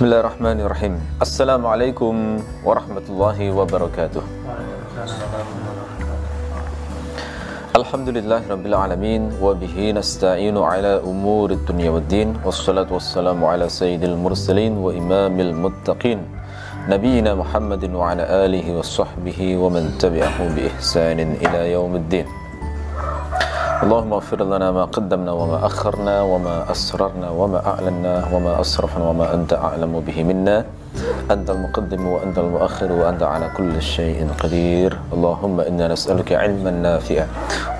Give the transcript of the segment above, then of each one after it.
بسم الله الرحمن الرحيم السلام عليكم ورحمة الله وبركاته الحمد لله رب العالمين وبه نستعين على أمور الدنيا والدين والصلاة والسلام على سيد المرسلين وإمام المتقين نبينا محمد وعلى آله وصحبه ومن تبعه بإحسان إلى يوم الدين اللهم اغفر لنا ما قدمنا وما أخرنا وما أسررنا وما أعلنا وما أسرفنا وما أنت أعلم به منا. أنت المقدم وأنت المؤخر وأنت على كل شيء قدير. اللهم إنا نسألك علما نافعا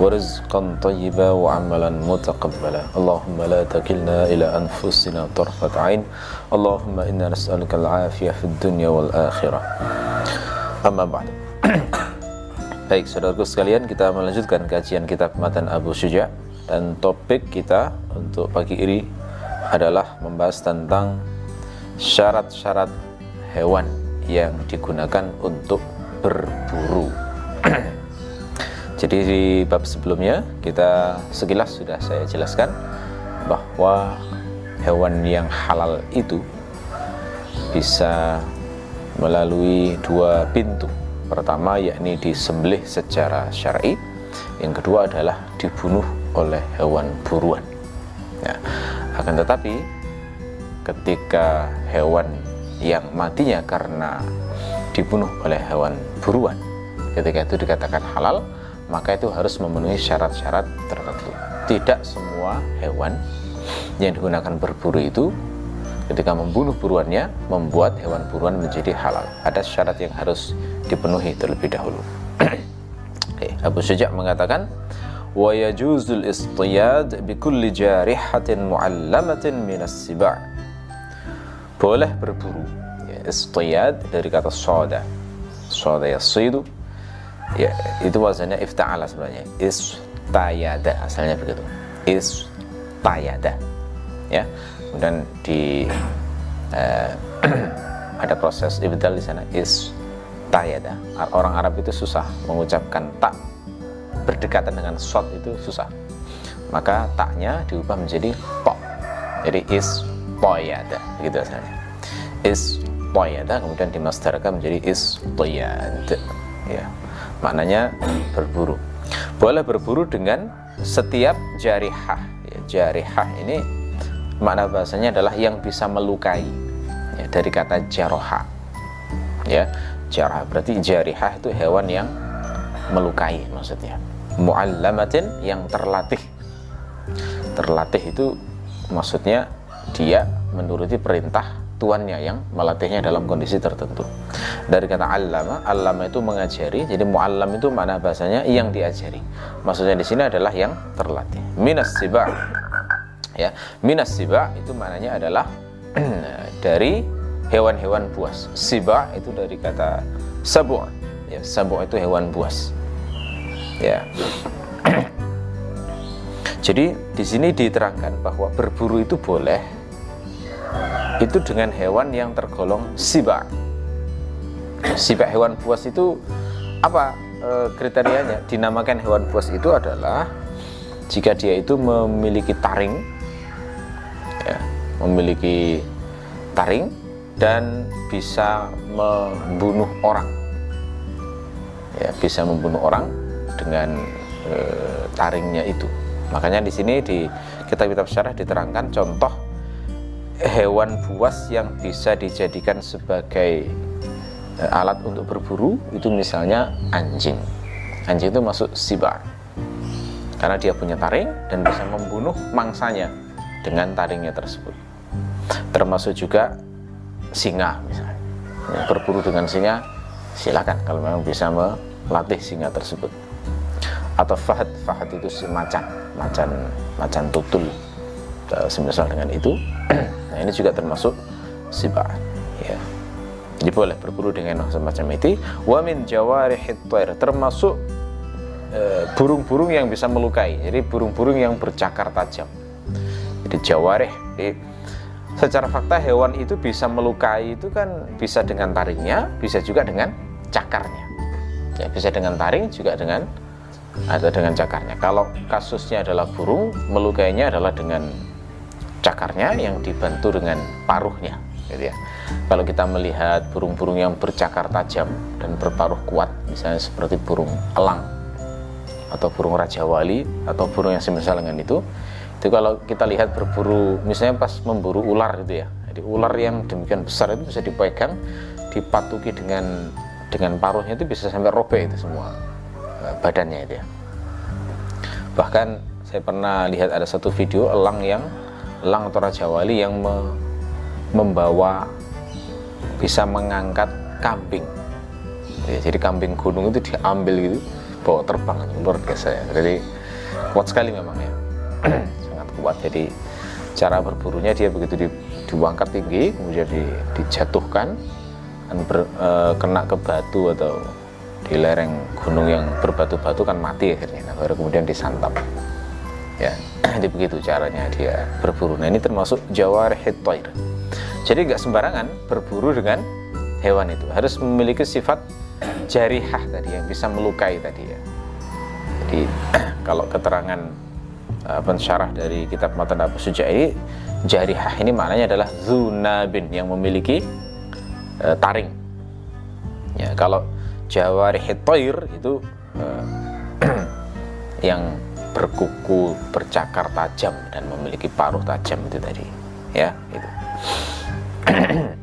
ورزقا طيبا وعملا متقبلا. اللهم لا تكلنا إلى أنفسنا طرفة عين. اللهم إنا نسألك العافية في الدنيا والآخرة. أما بعد. Baik, saudaraku sekalian, kita melanjutkan kajian kitab Matan Abu Syuja dan topik kita untuk pagi ini adalah membahas tentang syarat-syarat hewan yang digunakan untuk berburu. Jadi di bab sebelumnya kita sekilas sudah saya jelaskan bahwa hewan yang halal itu bisa melalui dua pintu Pertama yakni disembelih secara syar'i, yang kedua adalah dibunuh oleh hewan buruan. Ya. Akan tetapi ketika hewan yang matinya karena dibunuh oleh hewan buruan, ketika itu dikatakan halal, maka itu harus memenuhi syarat-syarat tertentu. Tidak semua hewan yang digunakan berburu itu ketika membunuh buruannya membuat hewan buruan menjadi halal. Ada syarat yang harus dipenuhi terlebih dahulu. Abu Syuja' mengatakan wa yajuzul istiyad bi kulli jarihatin mu'allamatin minas siba' boleh berburu ya, istiyad dari kata soda. Soda ya sidu ya itu wazannya ifta'ala sebenarnya. Istayada asalnya begitu. Istayada. Ya kemudian di uh, ada proses ibdal di sana. Is tayada orang Arab itu susah mengucapkan tak. Berdekatan dengan shot itu susah. Maka taknya diubah menjadi po. Jadi is poyada gitu asalnya is poyada kemudian dimasdarkan menjadi is toyad ya. Maknanya berburu. Boleh berburu dengan setiap jarihah ya, jarihah ini makna bahasanya adalah yang bisa melukai ya, dari kata jaroha ya. Jarah berarti jarihah itu hewan yang melukai maksudnya. Muallamatin yang terlatih. Terlatih itu maksudnya dia menuruti perintah tuannya yang melatihnya dalam kondisi tertentu. Dari kata allama allama itu mengajari jadi muallam itu mana bahasanya yang diajari. Maksudnya di sini adalah yang terlatih. Minas siba ya minas siba itu maknanya adalah dari hewan-hewan buas. Siba itu dari kata sabu. Ya, sabu itu hewan buas. Ya. Jadi di sini diterangkan bahwa berburu itu boleh itu dengan hewan yang tergolong siba. Siba hewan buas itu apa e, kriterianya? Dinamakan hewan buas itu adalah jika dia itu memiliki taring, memiliki taring dan bisa membunuh orang. Ya bisa membunuh orang dengan e, taringnya itu. Makanya di sini di kitab-kitab syarah diterangkan contoh hewan buas yang bisa dijadikan sebagai e, alat untuk berburu itu misalnya anjing. Anjing itu masuk sibar. Karena dia punya taring dan bisa membunuh mangsanya dengan taringnya tersebut termasuk juga singa misalnya. Ya, berburu dengan singa silakan kalau memang bisa melatih singa tersebut. Atau fahad fahad itu si macan macan tutul semisal dengan itu. Nah ini juga termasuk siba ya. Jadi boleh berburu dengan semacam itu. Wa min jawarihit termasuk eh, burung-burung yang bisa melukai. Jadi burung-burung yang bercakar tajam. Jadi jawarih jadi secara fakta hewan itu bisa melukai itu kan bisa dengan taringnya, bisa juga dengan cakarnya. Ya, bisa dengan taring juga dengan atau dengan cakarnya. Kalau kasusnya adalah burung, melukainya adalah dengan cakarnya yang dibantu dengan paruhnya. gitu ya. Kalau kita melihat burung-burung yang bercakar tajam dan berparuh kuat, misalnya seperti burung elang atau burung raja wali atau burung yang semisal dengan itu, itu kalau kita lihat berburu, misalnya pas memburu ular gitu ya, jadi ular yang demikian besar itu bisa dipegang, dipatuki dengan dengan paruhnya itu bisa sampai robek itu semua eh, badannya itu ya. Bahkan saya pernah lihat ada satu video elang yang elang atau raja wali yang me, membawa bisa mengangkat kambing. Ya, jadi kambing gunung itu diambil gitu, bawa terbang luar biasa ya. Jadi kuat sekali memang ya, kuat. Jadi cara berburunya dia begitu di, diangkat tinggi, kemudian di, dijatuhkan dan ber, e, kena ke batu atau di lereng gunung yang berbatu-batu kan mati akhirnya. Nah, baru kemudian disantap. Ya, jadi begitu caranya dia berburu. Nah ini termasuk jawar hitoir. Jadi nggak sembarangan berburu dengan hewan itu harus memiliki sifat jarihah tadi yang bisa melukai tadi ya. Jadi kalau keterangan uh, pensyarah dari kitab Matan Abu Suja ini jarihah ini maknanya adalah zunabin yang memiliki uh, taring. Ya, kalau jawarih toir itu uh, yang berkuku bercakar tajam dan memiliki paruh tajam itu tadi ya itu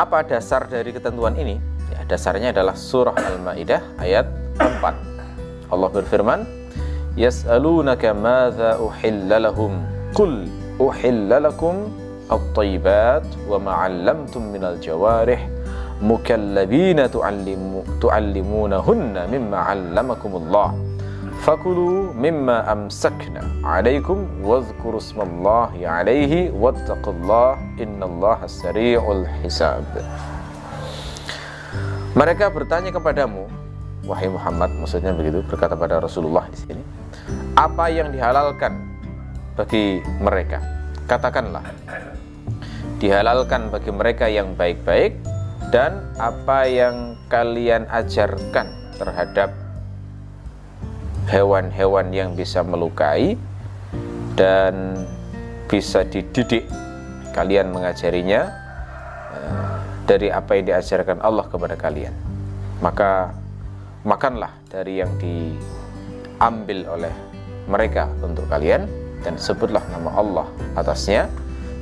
Apa dasar dari ketentuan ini? Ya, dasarnya adalah surah Al-Maidah ayat 4. Allah berfirman, "Yas'alunaka madza uhilla lahum? Qul uhilla lakum at-thayyibat wa ma 'allamtum minal jawarih mukallabina tu'allimu tu'allimunahunna mimma 'allamakumullah." fakulu mimma amsakna alaikum wadhkuru smallahi alaihi wattaqullah innallaha sari'ul hisab mereka bertanya kepadamu wahai Muhammad maksudnya begitu berkata pada Rasulullah di sini apa yang dihalalkan bagi mereka? Katakanlah dihalalkan bagi mereka yang baik-baik dan apa yang kalian ajarkan terhadap hewan-hewan yang bisa melukai dan bisa dididik kalian mengajarinya eh, dari apa yang diajarkan Allah kepada kalian. Maka makanlah dari yang diambil oleh mereka untuk kalian dan sebutlah nama Allah atasnya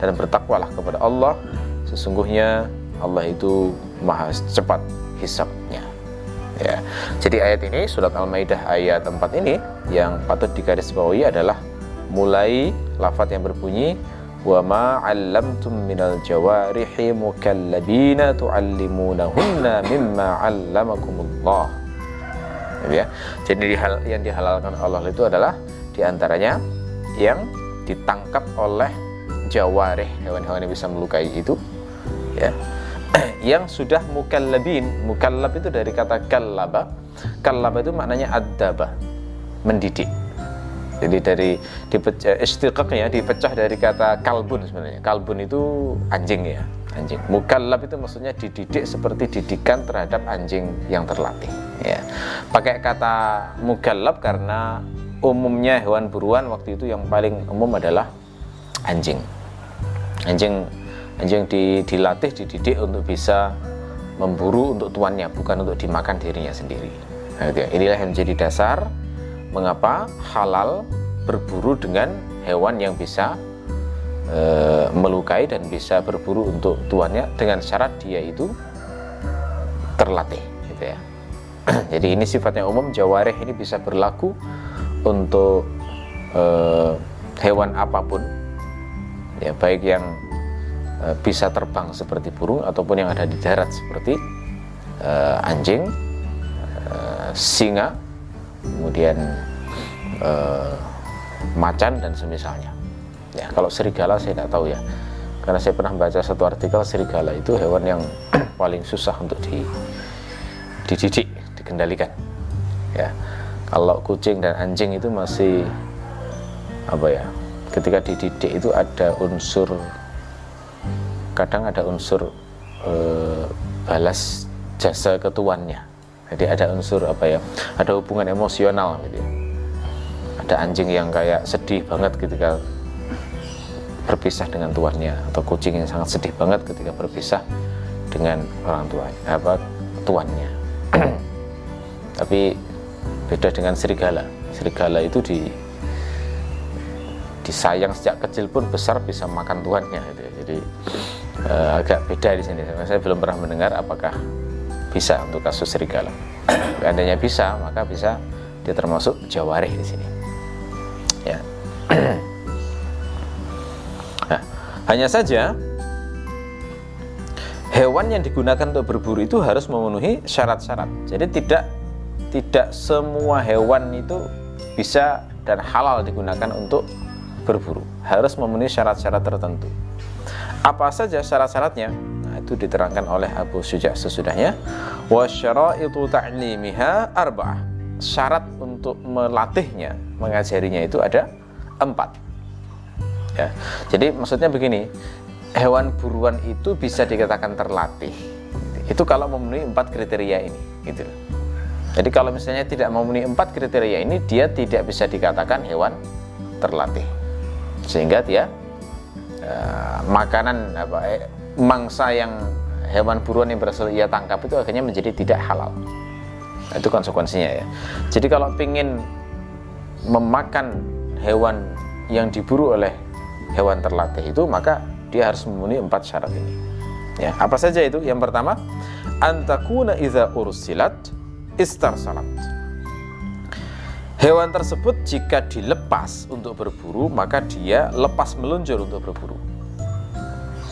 dan bertakwalah kepada Allah sesungguhnya Allah itu maha cepat hisabnya ya. Jadi ayat ini surat Al-Maidah ayat 4 ini yang patut digarisbawahi adalah mulai lafaz yang berbunyi wa ma 'allamtum minal jawarihi mukallabina tu'allimunahunna mimma 'allamakumullah. Ya. Jadi hal yang dihalalkan Allah itu adalah di antaranya yang ditangkap oleh jawarih hewan-hewan yang bisa melukai itu ya. Yang sudah mukallabin. Mukallab itu dari kata kallaba. Kallaba itu maknanya adaba mendidik. Jadi dari istiqaqnya dipecah dari kata kalbun sebenarnya. Kalbun itu anjing ya anjing. Mukallab itu maksudnya dididik seperti didikan terhadap anjing yang terlatih ya. Pakai kata mukallab karena umumnya hewan buruan waktu itu yang paling umum adalah anjing. Anjing anjing di, dilatih dididik untuk bisa memburu untuk tuannya bukan untuk dimakan dirinya sendiri. Nah, gitu ya. inilah yang menjadi dasar mengapa halal berburu dengan hewan yang bisa e, melukai dan bisa berburu untuk tuannya dengan syarat dia itu terlatih gitu ya jadi ini sifatnya umum jawareh ini bisa berlaku untuk e, hewan apa pun. Ya baik yang Eh, bisa terbang seperti burung ataupun yang ada di darat seperti uh, anjing, uh, singa, kemudian uh, macan dan semisalnya. Ya, kalau serigala saya tidak tahu ya, karena saya pernah baca satu artikel serigala itu hewan yang paling susah untuk di, dididik, dikendalikan. Ya, kalau kucing dan anjing itu masih apa ya? Ketika dididik itu ada unsur kadang ada unsur e, balas jasa ketuannya jadi ada unsur apa ya ada hubungan emosional gitu ada anjing yang kayak sedih banget ketika berpisah dengan tuannya atau kucing yang sangat sedih banget ketika berpisah dengan orang tua apa tuannya tapi beda dengan serigala. Serigala itu di disayang sejak kecil pun besar bisa makan tuannya gitu. Ya. jadi uh, agak beda di sini. Saya belum pernah mendengar apakah bisa untuk kasus serigala. Seandainya bisa maka bisa dia termasuk jawareh di sini. Ya. Nah, hanya saja hewan yang digunakan untuk berburu itu harus memenuhi syarat-syarat. Jadi tidak tidak semua hewan itu bisa dan halal digunakan untuk berburu. Harus memenuhi syarat-syarat tertentu. Apa saja syarat-syaratnya? Nah itu diterangkan oleh Abu Suja sesudahnya. Wa syaraitu ta'limiha arba'ah. Syarat untuk melatihnya mengajarinya itu ada empat. Ya jadi maksudnya begini hewan buruan itu bisa dikatakan terlatih. Itu kalau memenuhi empat kriteria ini gitu jadi kalau misalnya tidak memenuhi empat kriteria ini dia tidak bisa dikatakan hewan terlatih. Sehingga dia uh, makanan apa eh, mangsa yang hewan buruan yang berhasil ia tangkap itu akhirnya menjadi tidak halal. Nah, itu konsekuensinya ya. Jadi kalau ingin memakan hewan yang diburu oleh hewan terlatih itu maka dia harus memenuhi empat syarat ini. Ya apa saja itu? Yang pertama antakuna iza ursilat istarsalat hewan tersebut jika dilepas untuk berburu maka dia lepas meluncur untuk berburu.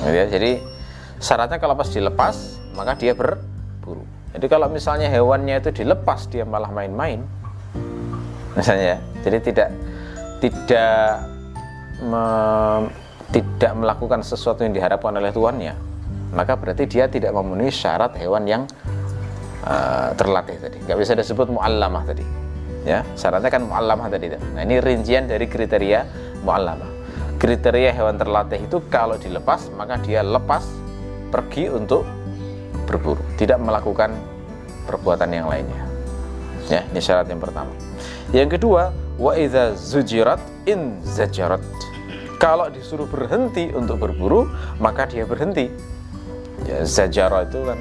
Ya, jadi syaratnya kalau pas dilepas maka dia berburu. Jadi kalau misalnya hewannya itu dilepas dia malah main-main. Misalnya jadi tidak tidak me, tidak melakukan sesuatu yang diharapkan oleh tuannya maka berarti dia tidak memenuhi syarat hewan yang uh, terlatih tadi. Nggak bisa disebut muallamah tadi. Ya syaratnya kan muallamah tadi nah ini rincian dari kriteria muallamah. Kriteria hewan terlatih itu kalau dilepas maka dia lepas pergi untuk berburu. Tidak melakukan perbuatan yang lainnya. Ya ini syarat yang pertama. Yang kedua wa idza zujirat in zajarat. Kalau disuruh berhenti untuk berburu maka dia berhenti. Ya zajara itu kan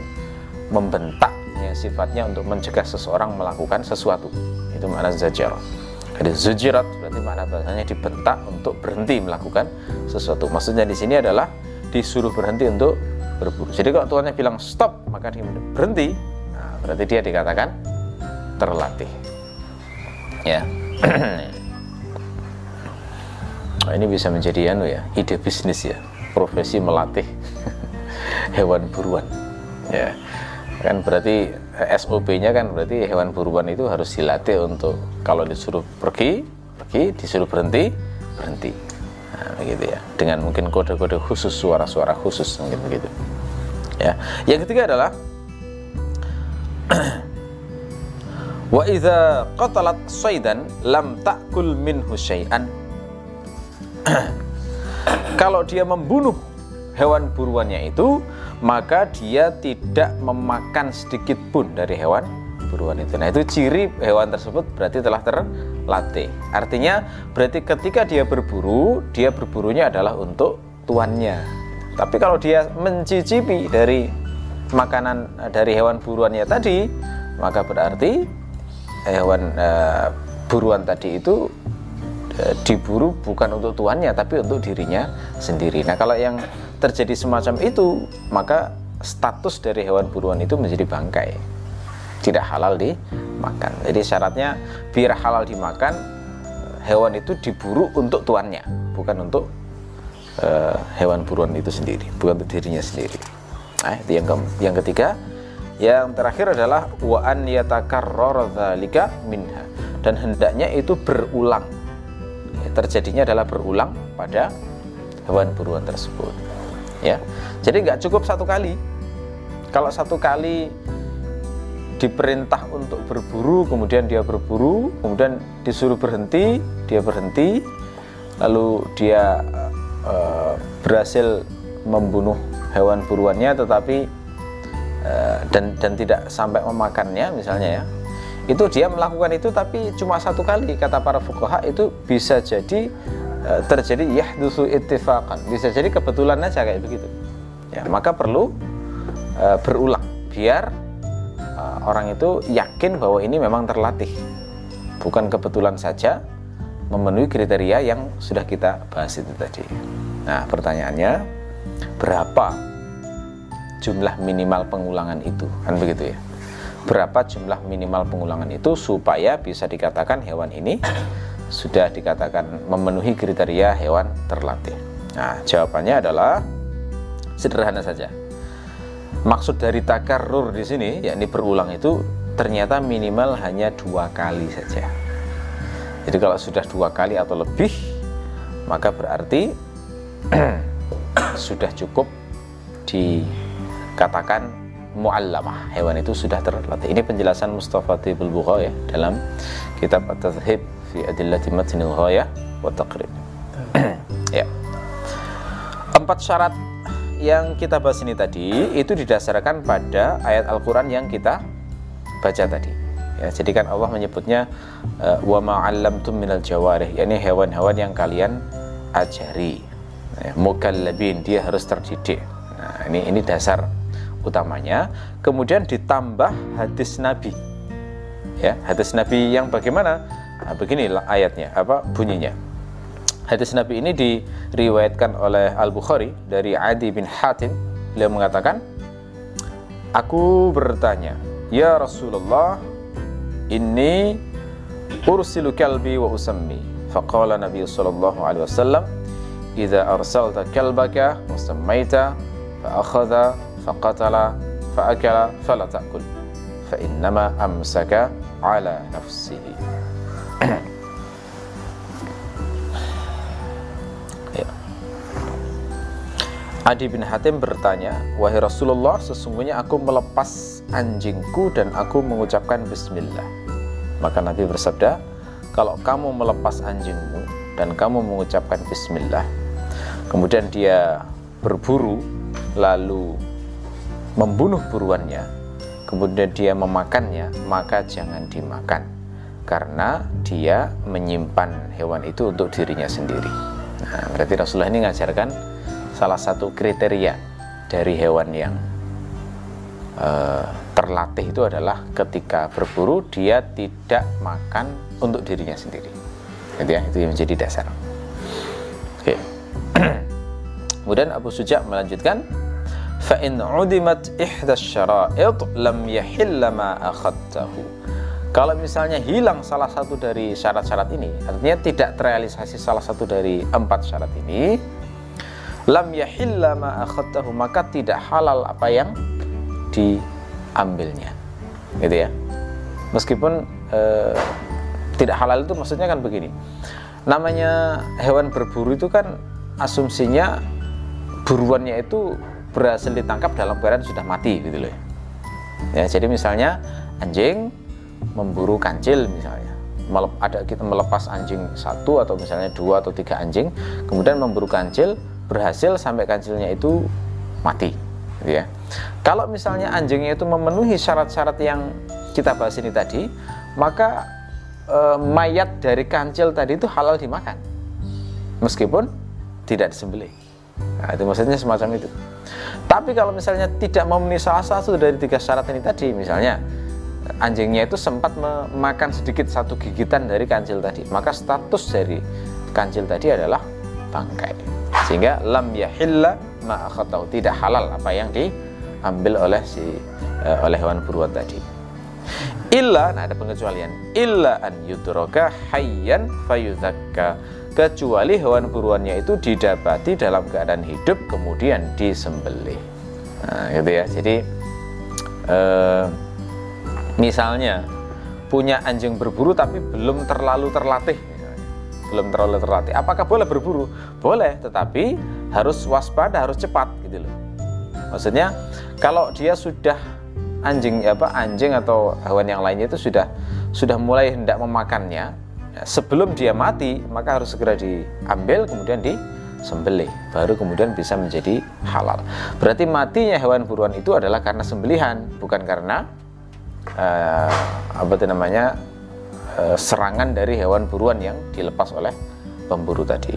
membentak yang sifatnya untuk mencegah seseorang melakukan sesuatu. Itu makna zajara jadi zujirat berarti makna bahasanya dibentak untuk berhenti melakukan sesuatu. Maksudnya di sini adalah disuruh berhenti untuk berburu. Jadi kalau tuannya bilang stop maka dia berhenti. Nah, berarti dia dikatakan terlatih. Ya. Nah, ini bisa menjadi anu ya ide bisnis ya. Profesi melatih hewan buruan. Ya kan berarti eh, SOP-nya kan berarti hewan buruan itu harus dilatih untuk kalau disuruh pergi pergi disuruh berhenti berhenti. Nah, begitu ya. Dengan mungkin kode-kode khusus suara-suara khusus mungkin begitu. Ya. Yang ketiga adalah Wa idza qatalat saidan lam ta'kul minhu syai'an. Kalau dia membunuh hewan buruannya itu, maka dia tidak memakan sedikit pun dari hewan buruan itu. Nah, itu ciri hewan tersebut berarti telah terlatih. Artinya, berarti ketika dia berburu, dia berburunya adalah untuk tuannya. Tapi kalau dia mencicipi dari makanan dari hewan buruannya tadi, maka berarti hewan uh, buruan tadi itu uh, diburu bukan untuk tuannya tapi untuk dirinya sendiri. Nah, kalau yang terjadi semacam itu, maka status dari hewan buruan itu menjadi bangkai. Tidak halal dimakan. Jadi syaratnya biar halal dimakan, hewan itu diburu untuk tuannya, bukan untuk uh, hewan buruan itu sendiri, bukan untuk dirinya sendiri. Nah, itu yang ke yang ketiga yang terakhir adalah wa an yatakarrar minha dan hendaknya itu berulang. Ya, terjadinya adalah berulang pada hewan buruan tersebut. Ya. Jadi nggak cukup satu kali. Kalau satu kali diperintah untuk berburu, kemudian dia berburu, kemudian disuruh berhenti, dia berhenti, lalu dia uh, berhasil membunuh hewan buruannya, tetapi Eh, dan dan tidak sampai memakannya misalnya ya itu dia melakukan itu tapi cuma satu kali kata para fukoha itu bisa jadi terjadi yahdusu ittifaqan. Bisa jadi kebetulan aja kayak begitu. Ya maka perlu uh, berulang biar uh, orang itu yakin bahwa ini memang terlatih. Bukan kebetulan saja memenuhi kriteria yang sudah kita bahas itu tadi. Nah pertanyaannya berapa jumlah minimal pengulangan itu? Kan begitu ya? Berapa jumlah minimal pengulangan itu supaya bisa dikatakan hewan ini sudah dikatakan memenuhi kriteria hewan terlatih. Nah, jawabannya adalah sederhana saja. Maksud dari takarur di sini, yakni berulang itu ternyata minimal hanya dua kali saja. Jadi kalau sudah dua kali atau lebih, maka berarti sudah cukup dikatakan mu'allamah hewan itu sudah terlatih ini penjelasan Mustafa Tibul ya dalam kitab At-Tadhib fi Adillati Matnil Ghayah wa Taqrib ya. Empat syarat yang kita bahas ini tadi itu didasarkan pada ayat Al-Quran yang kita baca tadi. Ya jadi kan Allah menyebutnya eh, wa ma'allamtum minal jawarih yakni hewan-hewan yang kalian ajari. Ya, mukallabin dia harus terdidik. Nah ini ini dasar utamanya. Kemudian ditambah hadis Nabi. Ya hadis Nabi yang bagaimana nah, begini ayatnya apa bunyinya. Hadis Nabi ini diriwayatkan oleh Al Bukhari dari Adi bin Hatim. Beliau mengatakan aku bertanya ya Rasulullah ini ursilu kalbi wa usammi faqala Nabi sallallahu alaihi wasallam idza arsalta kalbaka wa sammaita fa akhadha faqatala fa'akala fala ta'kul. Fa innama amsaka ala nafsihi. Adi bin Hatim bertanya, Wahai Rasulullah, sesungguhnya aku melepas anjingku dan aku mengucapkan Bismillah. Maka Nabi bersabda, kalau kamu melepas anjingmu dan kamu mengucapkan Bismillah, kemudian dia berburu, lalu membunuh buruannya, kemudian dia memakannya, maka jangan dimakan karena dia menyimpan hewan itu untuk dirinya sendiri. Nah, berarti Rasulullah ini mengajarkan salah satu kriteria dari hewan yang uh, terlatih itu adalah ketika berburu dia tidak makan untuk dirinya sendiri. Gitu ya, itu yang menjadi dasar. Oke. Kemudian Abu Suja melanjutkan فإن عدمت إحدى الشرائط لم يحل ما أخذته kalau misalnya hilang salah satu dari syarat-syarat ini artinya tidak terrealisasi salah satu dari empat syarat ini lam yahilla ma maka tidak halal apa yang diambilnya. Gitu ya. Meskipun eh, tidak halal itu maksudnya kan begini. Namanya hewan berburu itu kan asumsinya buruannya itu berhasil ditangkap dalam keadaan sudah mati gitu loh. Ya jadi misalnya anjing memburu kancil misalnya. Ada kita melepas anjing satu atau misalnya dua atau tiga anjing kemudian memburu kancil berhasil sampai kancilnya itu mati gitu ya. Kalau misalnya anjingnya itu memenuhi syarat-syarat yang kita bahas ini tadi maka e, mayat dari kancil tadi itu halal dimakan. Meskipun tidak disembelih. Nah, itu maksudnya semacam itu. Tapi kalau misalnya tidak memenuhi salah satu dari tiga syarat ini tadi, misalnya anjingnya itu sempat memakan sedikit satu gigitan dari kancil tadi, maka status dari kancil tadi adalah bangkai. Sehingga lam yahilla ma tidak halal apa yang diambil oleh si uh, oleh hewan buruan tadi. Illa, nah ada pengecualian. Illa an yudroka hayyan fayudzakka kecuali hewan buruannya itu didapati dalam keadaan hidup kemudian disembelih nah, gitu ya jadi eh, misalnya punya anjing berburu tapi belum terlalu terlatih. Belum terlalu terlatih. Apakah boleh berburu? Boleh tetapi harus waspada harus cepat gitu loh. Maksudnya kalau dia sudah anjing apa anjing atau hewan yang lainnya itu sudah sudah mulai hendak memakannya Ya, sebelum dia mati maka harus segera diambil kemudian disembelih. Baru kemudian bisa menjadi halal. Berarti matinya hewan buruan itu adalah karena sembelihan bukan karena uh, apa itu namanya? Uh, serangan dari hewan buruan yang dilepas oleh pemburu tadi.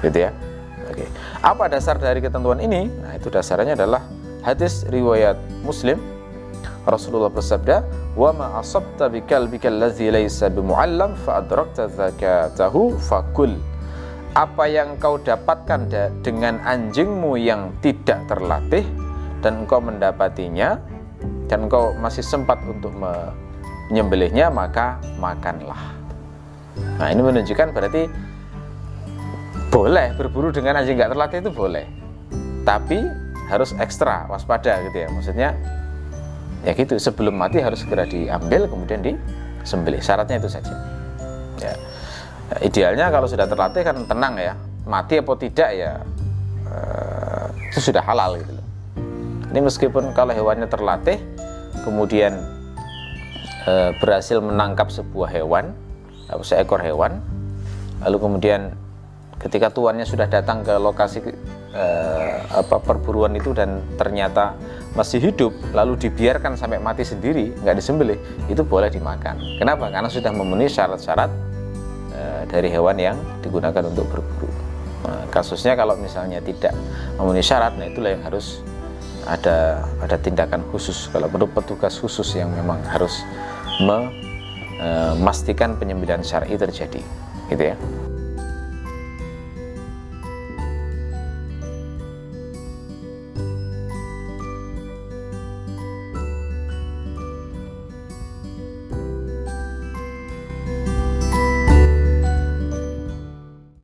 Gitu ya? Oke. Apa dasar dari ketentuan ini? Nah itu dasarnya adalah hadis riwayat muslim. Rasulullah bersabda wa ma asabta bi kalbika allazi laysa bimuallam fa adrakta zakatahu fakul. Apa yang kau dapatkan dengan anjingmu yang tidak terlatih dan engkau mendapatinya dan engkau masih sempat untuk menyembelihnya maka makanlah. Nah ini menunjukkan berarti boleh berburu dengan anjing nggak terlatih itu boleh. Tapi harus ekstra waspada gitu ya. Maksudnya ya gitu sebelum mati harus segera diambil kemudian disembelih. Syaratnya itu saja. Ya. Idealnya kalau sudah terlatih kan tenang ya. Mati atau tidak ya eh, itu sudah halal gitu ini meskipun kalau hewannya terlatih kemudian e, berhasil menangkap sebuah hewan atau seekor hewan lalu kemudian ketika tuannya sudah datang ke lokasi e, apa perburuan itu dan ternyata masih hidup lalu dibiarkan sampai mati sendiri nggak disembelih itu boleh dimakan. Kenapa? Karena sudah memenuhi syarat-syarat e, dari hewan yang digunakan untuk berburu. Nah, kasusnya kalau misalnya tidak memenuhi syarat nah itulah yang harus ada ada tindakan khusus. Kalau perlu petugas khusus yang memang harus memastikan penyembelihan syar'i terjadi gitu ya